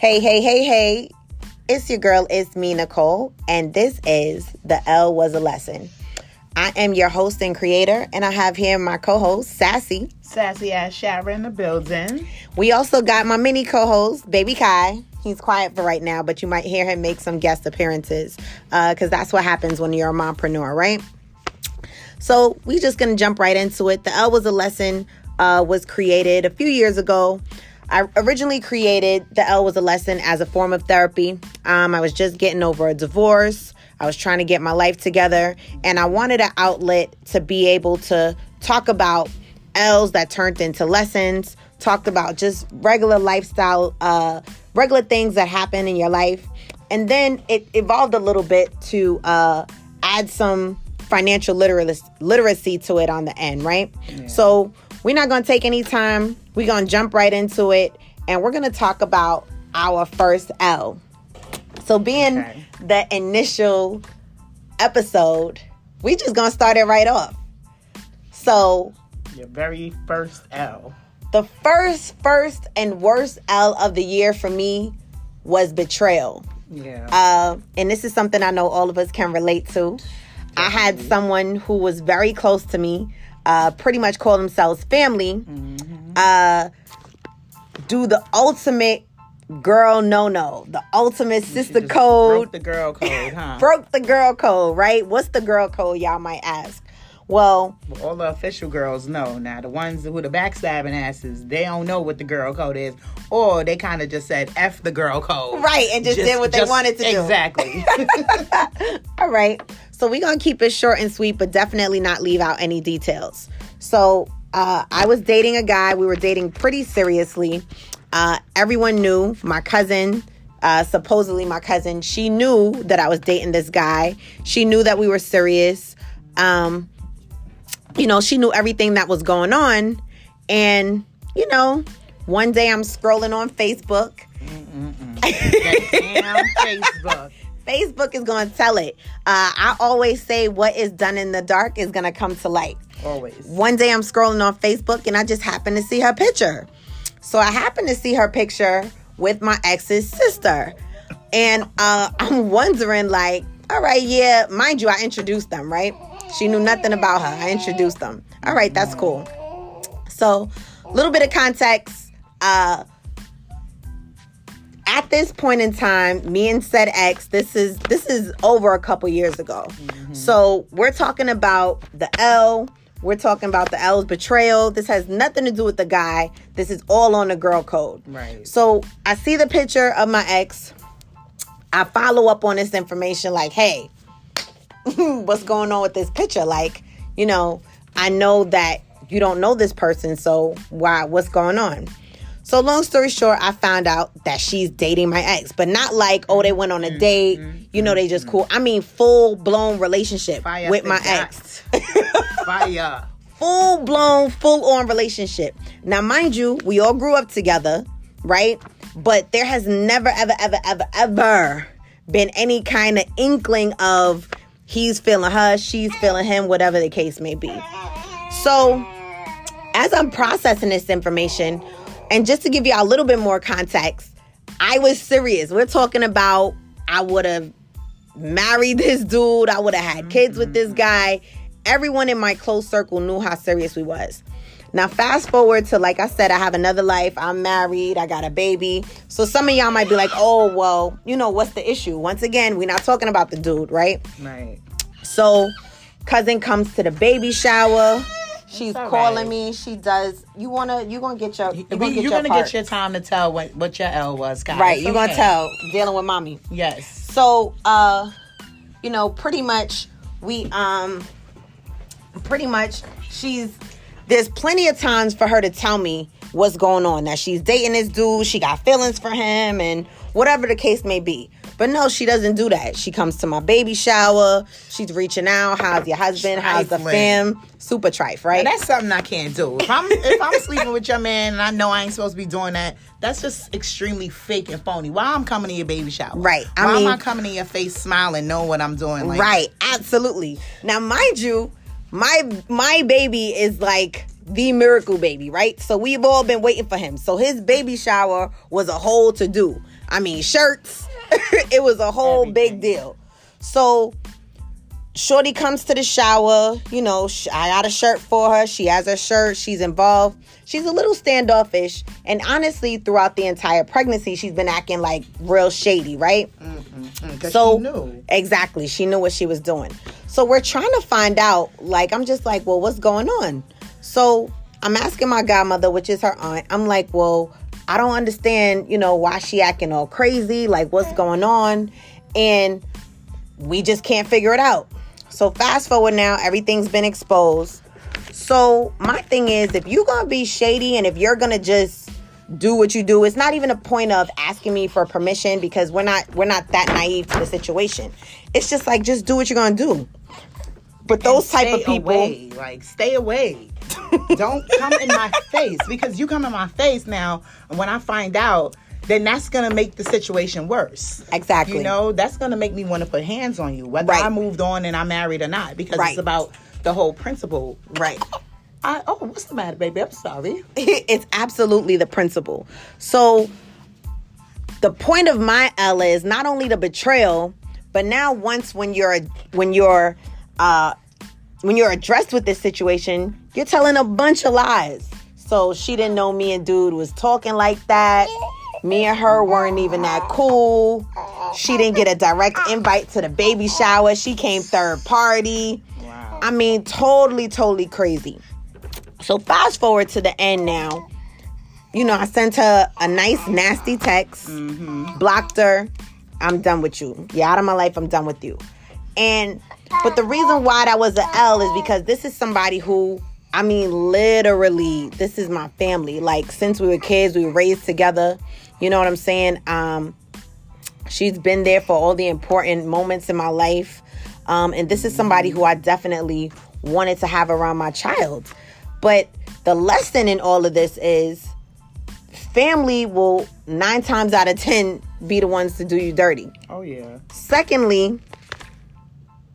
Hey, hey, hey, hey. It's your girl, it's me, Nicole, and this is The L Was a Lesson. I am your host and creator, and I have here my co host, Sassy. Sassy ass Shara in the building. We also got my mini co host, Baby Kai. He's quiet for right now, but you might hear him make some guest appearances because uh, that's what happens when you're a mompreneur, right? So we're just gonna jump right into it. The L was a lesson uh, was created a few years ago. I originally created the L was a lesson as a form of therapy. Um, I was just getting over a divorce. I was trying to get my life together, and I wanted an outlet to be able to talk about L's that turned into lessons, talked about just regular lifestyle, uh, regular things that happen in your life. And then it evolved a little bit to uh, add some financial literacy, literacy to it on the end, right? Yeah. So we're not going to take any time. We're going to jump right into it and we're going to talk about our first L. So, being okay. the initial episode, we just going to start it right off. So, your very first L. The first, first, and worst L of the year for me was betrayal. Yeah. Uh, and this is something I know all of us can relate to. Definitely. I had someone who was very close to me uh, pretty much call themselves family, mm-hmm. Uh, do the ultimate girl no no, the ultimate sister code. Broke the girl code, huh? broke the girl code, right? What's the girl code, y'all might ask? Well, well, all the official girls know. Now, the ones who the backstabbing asses, they don't know what the girl code is, or they kind of just said "f the girl code," right, and just, just did what just, they wanted to do. Exactly. all right. So we're gonna keep it short and sweet, but definitely not leave out any details. So uh, I was dating a guy. We were dating pretty seriously. Uh, everyone knew. My cousin, uh, supposedly my cousin, she knew that I was dating this guy. She knew that we were serious. Um, you know, she knew everything that was going on. And, you know, one day I'm scrolling on Facebook. Facebook. Facebook is going to tell it. Uh, I always say what is done in the dark is going to come to light. Always. One day I'm scrolling on Facebook and I just happen to see her picture. So I happen to see her picture with my ex's sister. And uh, I'm wondering, like, all right, yeah, mind you, I introduced them, right? She knew nothing about her. I introduced them. All right, that's cool. So, a little bit of context. Uh, at this point in time, me and said X, this is this is over a couple years ago. Mm-hmm. So we're talking about the L. We're talking about the L's betrayal. This has nothing to do with the guy. This is all on the girl code. Right. So I see the picture of my ex. I follow up on this information like, hey, what's going on with this picture? Like, you know, I know that you don't know this person, so why what's going on? So long story short, I found out that she's dating my ex, but not like, oh, they went on a mm-hmm. date, mm-hmm. you know, they just cool. I mean, full blown relationship Fire with my ex. Fire. full blown, full on relationship. Now, mind you, we all grew up together, right? But there has never, ever, ever, ever, ever been any kind of inkling of He's feeling her, she's feeling him, whatever the case may be. So, as I'm processing this information, and just to give you a little bit more context, I was serious. We're talking about I would have married this dude, I would have had kids with this mm-hmm. guy. Everyone in my close circle knew how serious we was. Now, fast forward to, like I said, I have another life. I'm married. I got a baby. So some of y'all might be like, oh, well, you know, what's the issue? Once again, we're not talking about the dude, right? Right. So, cousin comes to the baby shower. She's calling me. She does. You wanna? You gonna get your? You gonna get, you're your gonna part. get your time to tell what what your L was, guys. Right. You're okay. gonna tell dealing with mommy. Yes. So, uh, you know, pretty much we um, pretty much she's there's plenty of times for her to tell me what's going on. That she's dating this dude, she got feelings for him, and whatever the case may be. But no, she doesn't do that. She comes to my baby shower. She's reaching out. How's your husband? How's the fam? Super trife, right? Now, that's something I can't do. If I'm if I'm sleeping with your man and I know I ain't supposed to be doing that, that's just extremely fake and phony. Why I'm coming to your baby shower? Right. I Why mean, am I coming to your face smiling, knowing what I'm doing? Like, right. Absolutely. Now, mind you, my my baby is like the miracle baby, right? So we've all been waiting for him. So his baby shower was a whole to do. I mean, shirts. it was a whole Everything. big deal. So, Shorty comes to the shower. You know, I got a shirt for her. She has her shirt. She's involved. She's a little standoffish. And honestly, throughout the entire pregnancy, she's been acting like real shady, right? Mm, 'cause So she knew. exactly, she knew what she was doing. So we're trying to find out. Like, I'm just like, well, what's going on? So I'm asking my godmother, which is her aunt. I'm like, well, I don't understand, you know, why she acting all crazy. Like, what's going on? And we just can't figure it out. So fast forward now, everything's been exposed. So my thing is, if you're gonna be shady and if you're gonna just do what you do, it's not even a point of asking me for permission because we're not we're not that naive to the situation. It's just like just do what you're gonna do. But those type of people, away. like stay away. Don't come in my face because you come in my face now, and when I find out, then that's gonna make the situation worse. Exactly. You know, that's gonna make me want to put hands on you, whether Right. I moved on and I'm married or not, because Right. it's about the whole principle. right? I oh, what's the matter, baby? I'm sorry. it's absolutely the principle. So the point of my L is not only the betrayal, but now once when you're when you're uh when you're addressed with this situation, you're telling a bunch of lies. So she didn't know me and dude was talking like that. Me and her weren't even that cool. She didn't get a direct invite to the baby shower. She came third party. Wow. I mean, totally, totally crazy. So fast forward to the end now. You know, I sent her a nice, nasty text, mm-hmm. blocked her. I'm done with you. You're out of my life. I'm done with you. And, but the reason why that was an L is because this is somebody who, I mean, literally, this is my family. Like, since we were kids, we were raised together. You know what I'm saying? Um, she's been there for all the important moments in my life. Um, and this is somebody who I definitely wanted to have around my child. But the lesson in all of this is family will nine times out of ten be the ones to do you dirty. Oh yeah. Secondly,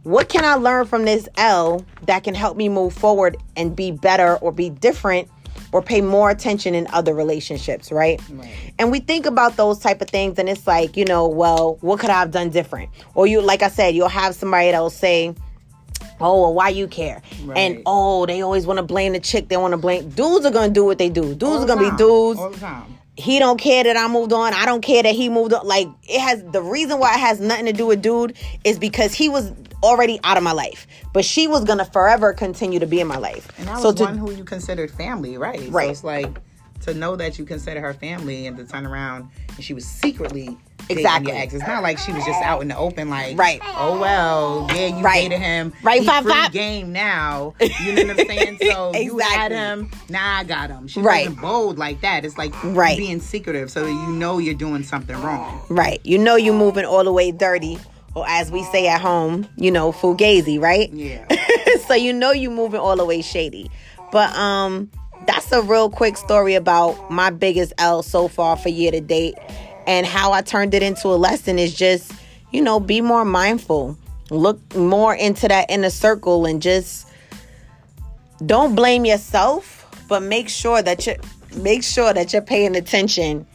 what can I learn from this L that can help me move forward and be better or be different or pay more attention in other relationships, right? Right. And we think about those type of things and it's like, you know, well, what could I have done different? Or you like I said, you'll have somebody that'll say, Oh, well, why you care? And oh, they always want to blame the chick. They want to blame dudes are gonna do what they do. Dudes All are gonna be dudes All the time. he don't care that I moved on. I don't care that he moved on. Like it has the reason why it has nothing to do with dude is because he was already out of my life, but she was gonna forever continue to be in my life. And that so was to, one who you considered family, right? Right. So it's like to know that you consider her family and to turn around and she was secretly Exactly. your ex. It's not like she was just out in the open, like, Right. Oh well, yeah, you Right. dated him, Right, He pop, free pop. game now. You know what I'm saying? So you had him, now I got him. She Right. wasn't bold like that. It's like Right. being secretive so that you know you're doing something wrong. right, you know you're moving all the way dirty, or as we say at home, you know fugazi, right? Yeah. so you know you moving all the way shady. But um that's a real quick story about my biggest L so far for year to date and how I turned it into a lesson is just, you know, be more mindful. Look more into that inner circle and just don't blame yourself, but make sure that you make sure that you're paying attention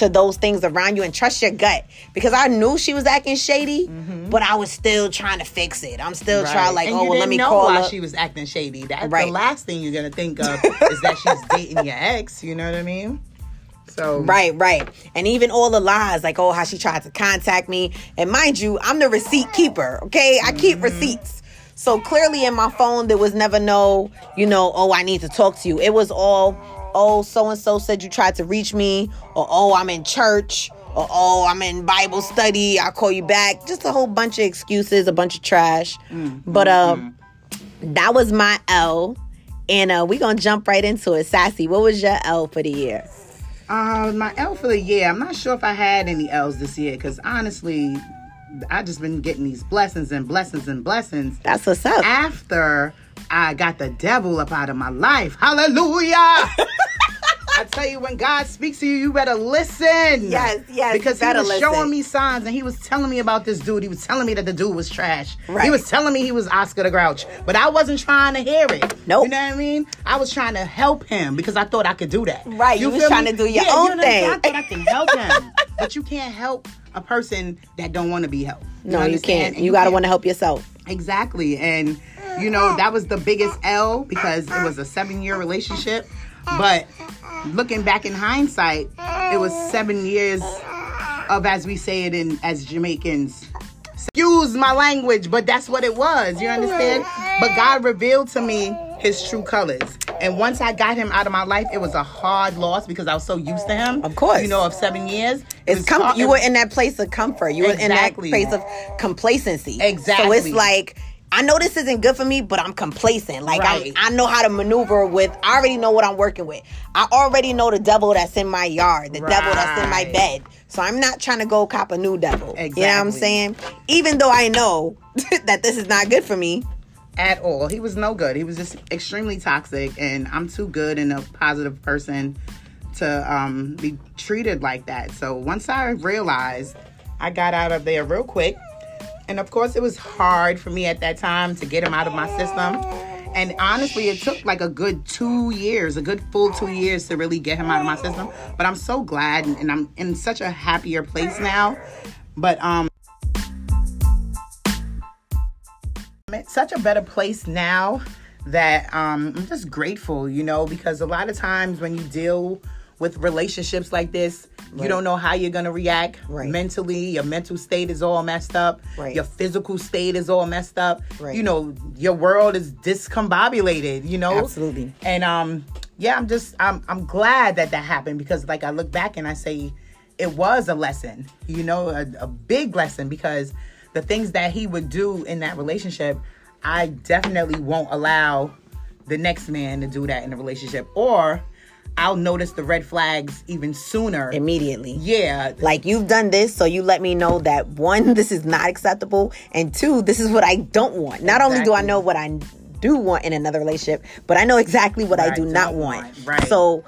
to those things around you and trust your gut because I knew she was acting shady, mm-hmm. but I was still trying to fix it. I'm still trying like, And oh well, let me call why her. she was acting shady. That's Right. the last thing you're gonna think of is that she's dating your ex. You know what I mean? So Right, right. And even all the lies, like, oh, how she tried to contact me. And mind you, I'm the receipt keeper, okay? I keep mm-hmm. receipts. So clearly in my phone, there was never no, you know, oh, I need to talk to you. It was all, oh, so and so said you tried to reach me, or oh, I'm in church, or oh, I'm in Bible study, I'll call you back. Just a whole bunch of excuses, a bunch of trash. But um, that was my L. And uh, we're going to jump right into it. Sassy, what was your L for the year? Uh, my L for the year. I'm not sure if I had any L's this year because honestly, I just been getting these blessings and blessings and blessings That's what's up. after I got the devil up out of my life. Hallelujah! I tell you, when God speaks to you, you better listen. Yes, yes, Because he was listen. showing me signs and he was telling me about this dude. He was telling me that the dude was trash. Right. He was telling me he was Oscar the Grouch. But I wasn't trying to hear it. Nope. You know what I mean? I was trying to help him because I thought I could do that. Right, you was trying me? to do your Yeah, own you know thing. I thought I can help him. but you can't help a person that don't want to be helped. No, you understand? can't. And You, gotta want to help yourself. Exactly. And, you know, that was the biggest L because it was a seven year relationship. But looking back in hindsight, it was seven years of, as we say it in as Jamaicans, excuse my language, but that's what it was. You understand? But God revealed to me his true colors. And once I got him out of my life, it was a hard loss because I was so used to him. Of course. You know, of seven years. It's com- hard- you were in that place of comfort. You were Exactly. in that place of complacency. Exactly. So it's like I know this isn't good for me, but I'm complacent. Like Right. I'm, I know how to maneuver with. I already know what I'm working with. I already know the devil that's in my yard, the devil that's in my bed. So I'm not trying to go cop a new devil. You know what I'm saying? Even though I know that this is not good for me. at all. He was no good. He was just extremely toxic, and I'm too good and a positive person to um, be treated like that. So once I realized, I got out of there real quick. And of course, it was hard for me at that time to get him out of my system. And honestly, it took like a good two years, a good full two years to really get him out of my system. But I'm so glad, and, and I'm in such a happier place now. But um, I'm in such a better place now that um, I'm just grateful, you know, because a lot of times when you deal with relationships like this, you don't know how you're gonna react Right. mentally. Your mental state is all messed up. Right. Your physical state is all messed up. Right. You know, your world is discombobulated. You know, Absolutely. And um, yeah, I'm just I'm I'm glad that that happened because like I look back and I say it was a lesson. You know, a, a big lesson because the things that he would do in that relationship, I definitely won't allow the next man to do that in a relationship or I'll notice the red flags even sooner. Immediately. Yeah, Like you've done this, so you let me know that one, this is not acceptable, and two, this is what I don't want. Not only do I know what I do want in another relationship, but I know exactly what, I What I do not want. want. Right. So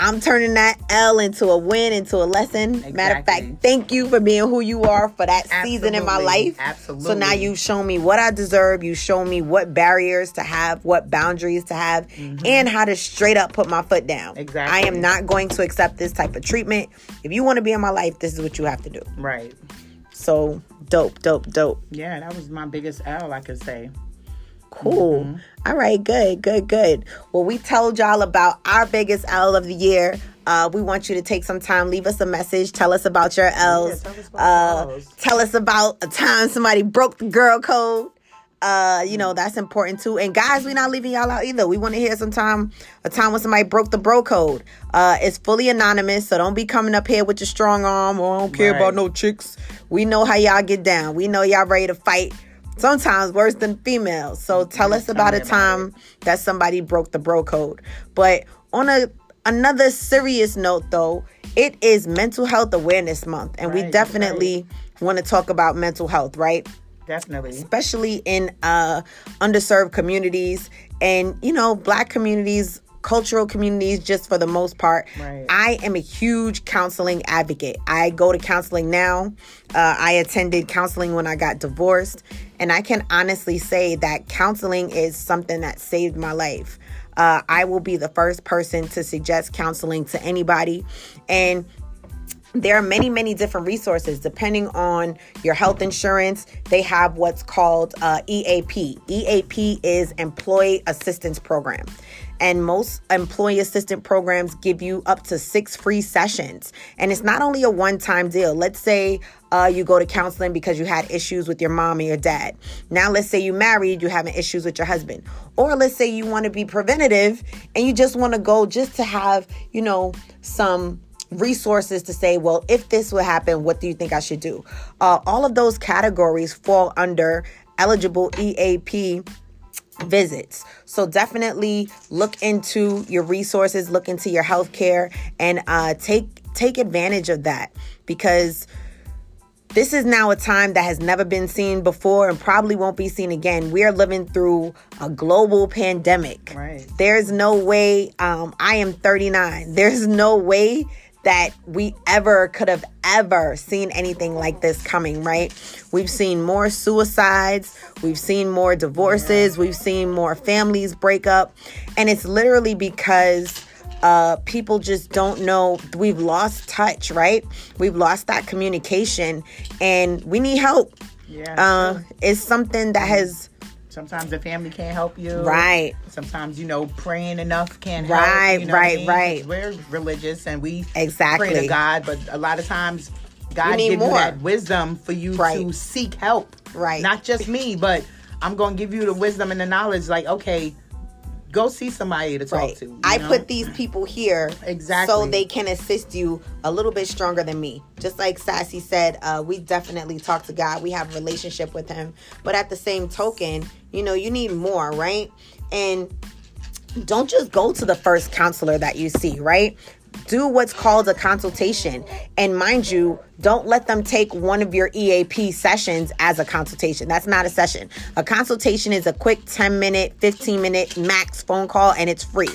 I'm turning that L into a win, into a lesson. Matter of fact, thank you for being who you are for that season in my life. Absolutely. So now you've shown me what I deserve. You shown me what barriers to have, what boundaries to have, and how to straight up put my foot down. Mm-hmm. Exactly. I am not going to accept this type of treatment. If you want to be in my life, this is what you have to do. right. So dope, dope, dope. Yeah, that was my biggest L, I could say. Cool. Mm-hmm. All right, good, good, good. Well, we told y'all about our biggest L of the year. Uh, we want you to take some time, leave us a message, tell us about your L's. tell us about uh, tell us about a time somebody broke the girl code. Uh, you know, that's important too. And guys, we're not leaving y'all out either. We want to hear some time a time when somebody broke the bro code. Uh, it's fully anonymous, so don't be coming up here with your strong arm or I don't care Right. about no chicks. We know how y'all get down. We know y'all ready to fight. Sometimes worse than females. So tell us about a time that somebody broke the bro code. But on a another serious note though, it is mental health awareness month and we Right, that's definitely want to talk about mental health, right? Definitely. especially in uh, underserved communities and you know black communities cultural communities just for the most part. Right. i am a huge counseling advocate. I go to counseling now. Uh, i attended counseling when i got divorced. And i can honestly say that counseling is something that saved my life. Uh, i will be the first person to suggest counseling to anybody. And there are many many different resources depending on your health insurance. They have what's called uh, eap eap is employee assistance program and most employee assistant programs give you up to six free sessions. And it's not only a one-time deal. Let's say uh, you go to counseling because you had issues with your mom or your dad. Now let's say you married you're having issues with your husband. Or let's say you want to be preventative and you just want to go just to have you know some resources to say, well, if this would happen, what do you think I should do? Uh, all of those categories fall under eligible EAP visits. So definitely look into your resources, look into your healthcare, and uh, take take advantage of that because this is now a time that has never been seen before and probably won't be seen again. We are living through a global pandemic. Right. There's no way, um, I am 39. There's no way that we ever could have ever seen anything like this coming, right? We've seen more suicides, we've seen more divorces, we've seen more families break up, and it's literally because uh, people just don't know. We've lost touch, right? We've lost that communication, and we need help. Yeah. Uh, it's something that has Sometimes the family can't help you. right, Sometimes you know praying enough can't help. Right, you know what I right, mean? right. We're religious and we Exactly. pray to God, but a lot of times God gives you that wisdom for you Right. to seek help. Right. Not just me, but I'm gonna give you the wisdom and the knowledge. Like, okay, go see somebody to talk right. to. you I know? put these people here Exactly. so they can assist you a little bit stronger than me. Just like Sassy said, uh, we definitely talk to God. We have a relationship with Him, but at the same token, you know, you need more, right? And don't just go to the first counselor that you see, right? Do what's called a consultation. And mind you, don't let them take one of your EAP sessions as a consultation. That's not a session. A consultation is a quick 10 minute, 15 minute max phone call and it's free.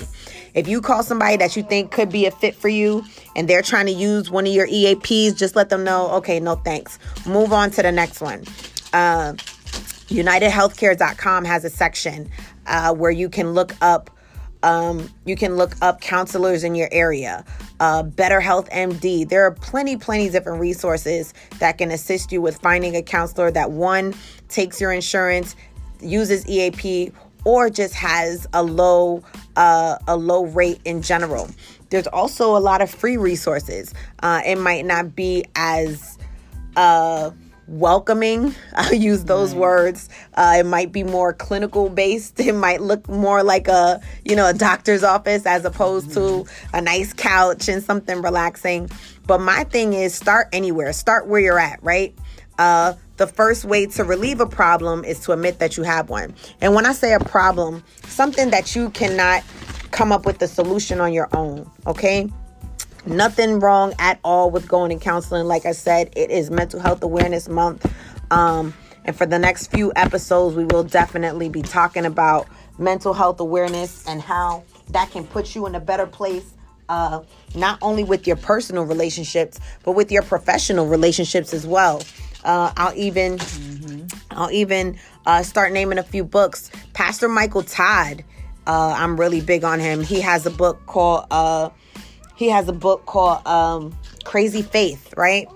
If you call somebody that you think could be a fit for you and they're trying to use one of your EAPs, just let them know, okay, no thanks. Move on to the next one. Uh, UnitedHealthcare.com has a section uh, where you can look up um, you can look up counselors in your area. Uh, Better Health MD. There are plenty, plenty different resources that can assist you with finding a counselor that one takes your insurance, uses EAP, or just has a low uh, a low rate in general. There's also a lot of free resources. Uh, it might not be as uh, welcoming. I'll use those words. Uh, it might be more clinical based. It might look more like a you know a doctor's office as opposed to a nice couch and something relaxing. But my thing is start anywhere. Start where you're at. Right. Uh, the first way to relieve a problem is to admit that you have one. And when I say a problem, something that you cannot come up with the solution on your own. Okay. Nothing wrong at all with going and counseling. Like I said, it is Mental Health Awareness Month. Um, and for the next few episodes, we will definitely be talking about mental health awareness and how that can put you in a better place, uh, not only with your personal relationships, but with your professional relationships as well. Uh, I'll even, I'll even uh, start naming a few books. Pastor Michael Todd, uh, I'm really big on him. He has a book called. He has a book called um, Crazy Faith, right?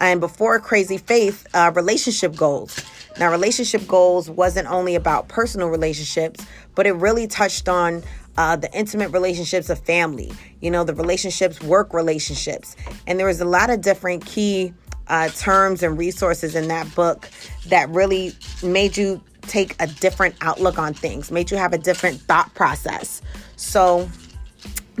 And before Crazy Faith, uh, relationship goals. Now, relationship goals wasn't only about personal relationships, but it really touched on uh, the intimate relationships of family, you know, the relationships, work relationships. And there was a lot of different key uh, terms and resources in that book that really made you take a different outlook on things, made you have a different thought process. So,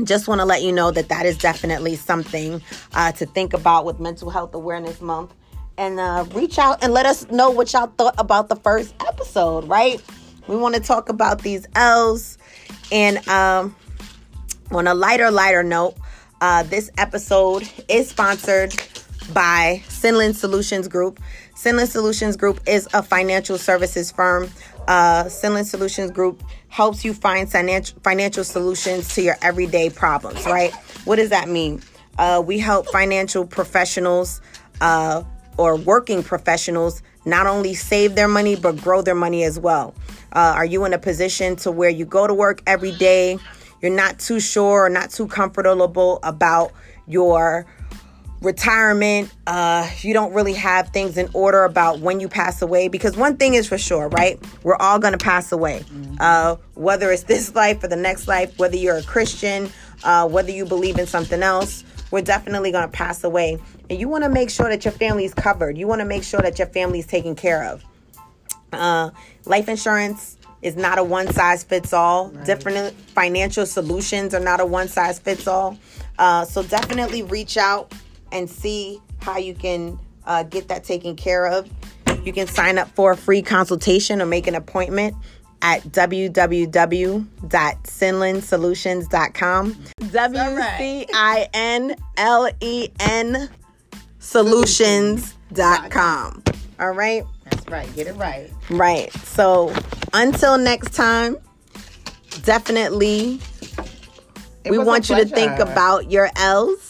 just want to let you know that that is definitely something uh, to think about with Mental Health Awareness Month. And uh, reach out and let us know what y'all thought about the first episode, right? We want to talk about these L's. And um, on a lighter, lighter note, uh, this episode is sponsored by Cinlen Solutions Group. Cinlen Solutions Group is a financial services firm. Uh, Cinlen Solutions Group helps you find financial financial solutions to your everyday problems. Right? What does that mean? Uh, we help financial professionals uh, or working professionals not only save their money but grow their money as well. Uh, are you in a position to where you go to work every day? You're not too sure or not too comfortable about your retirement uh you don't really have things in order about when you pass away because one thing is for sure right? We're all going to pass away. Uh whether it's this life or the next life whether you're a christian uh whether you believe in something else we're definitely going to pass away. And you want to make sure that your family's covered. You want to make sure that your family's taken care of. Uh life insurance is not a one size fits all. Different financial solutions are not a one size fits all. Uh so definitely reach out and see how you can uh, get that taken care of. You can sign up for a free consultation or make an appointment at www.cinlensolutions.com. W C I N L E N solutions.com. All right? That's right. Get it right. Right. So until next time, definitely It we want you to think about your L's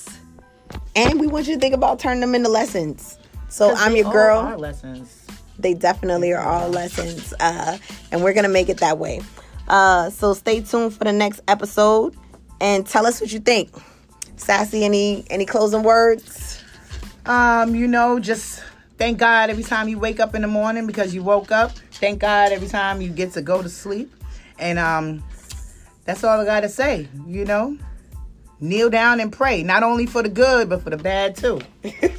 and we want you to think about turning them into lessons. So I'm your girl. lessons. They definitely are all lessons. Uh, and we're going to make it that way. Uh, so stay tuned for the next episode. and tell us what you think. Sassy, any any closing words? Um, you know, just thank God every time you wake up in the morning because you woke up. Thank God every time you get to go to sleep. And um that's all I gotta say, you know. Kneel down and pray, not only for the good, but for the bad too.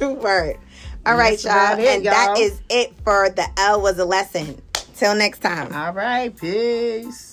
Word. All right, y'all. it, and that y'all. is it for the L was a lesson. Till next time. All right, peace.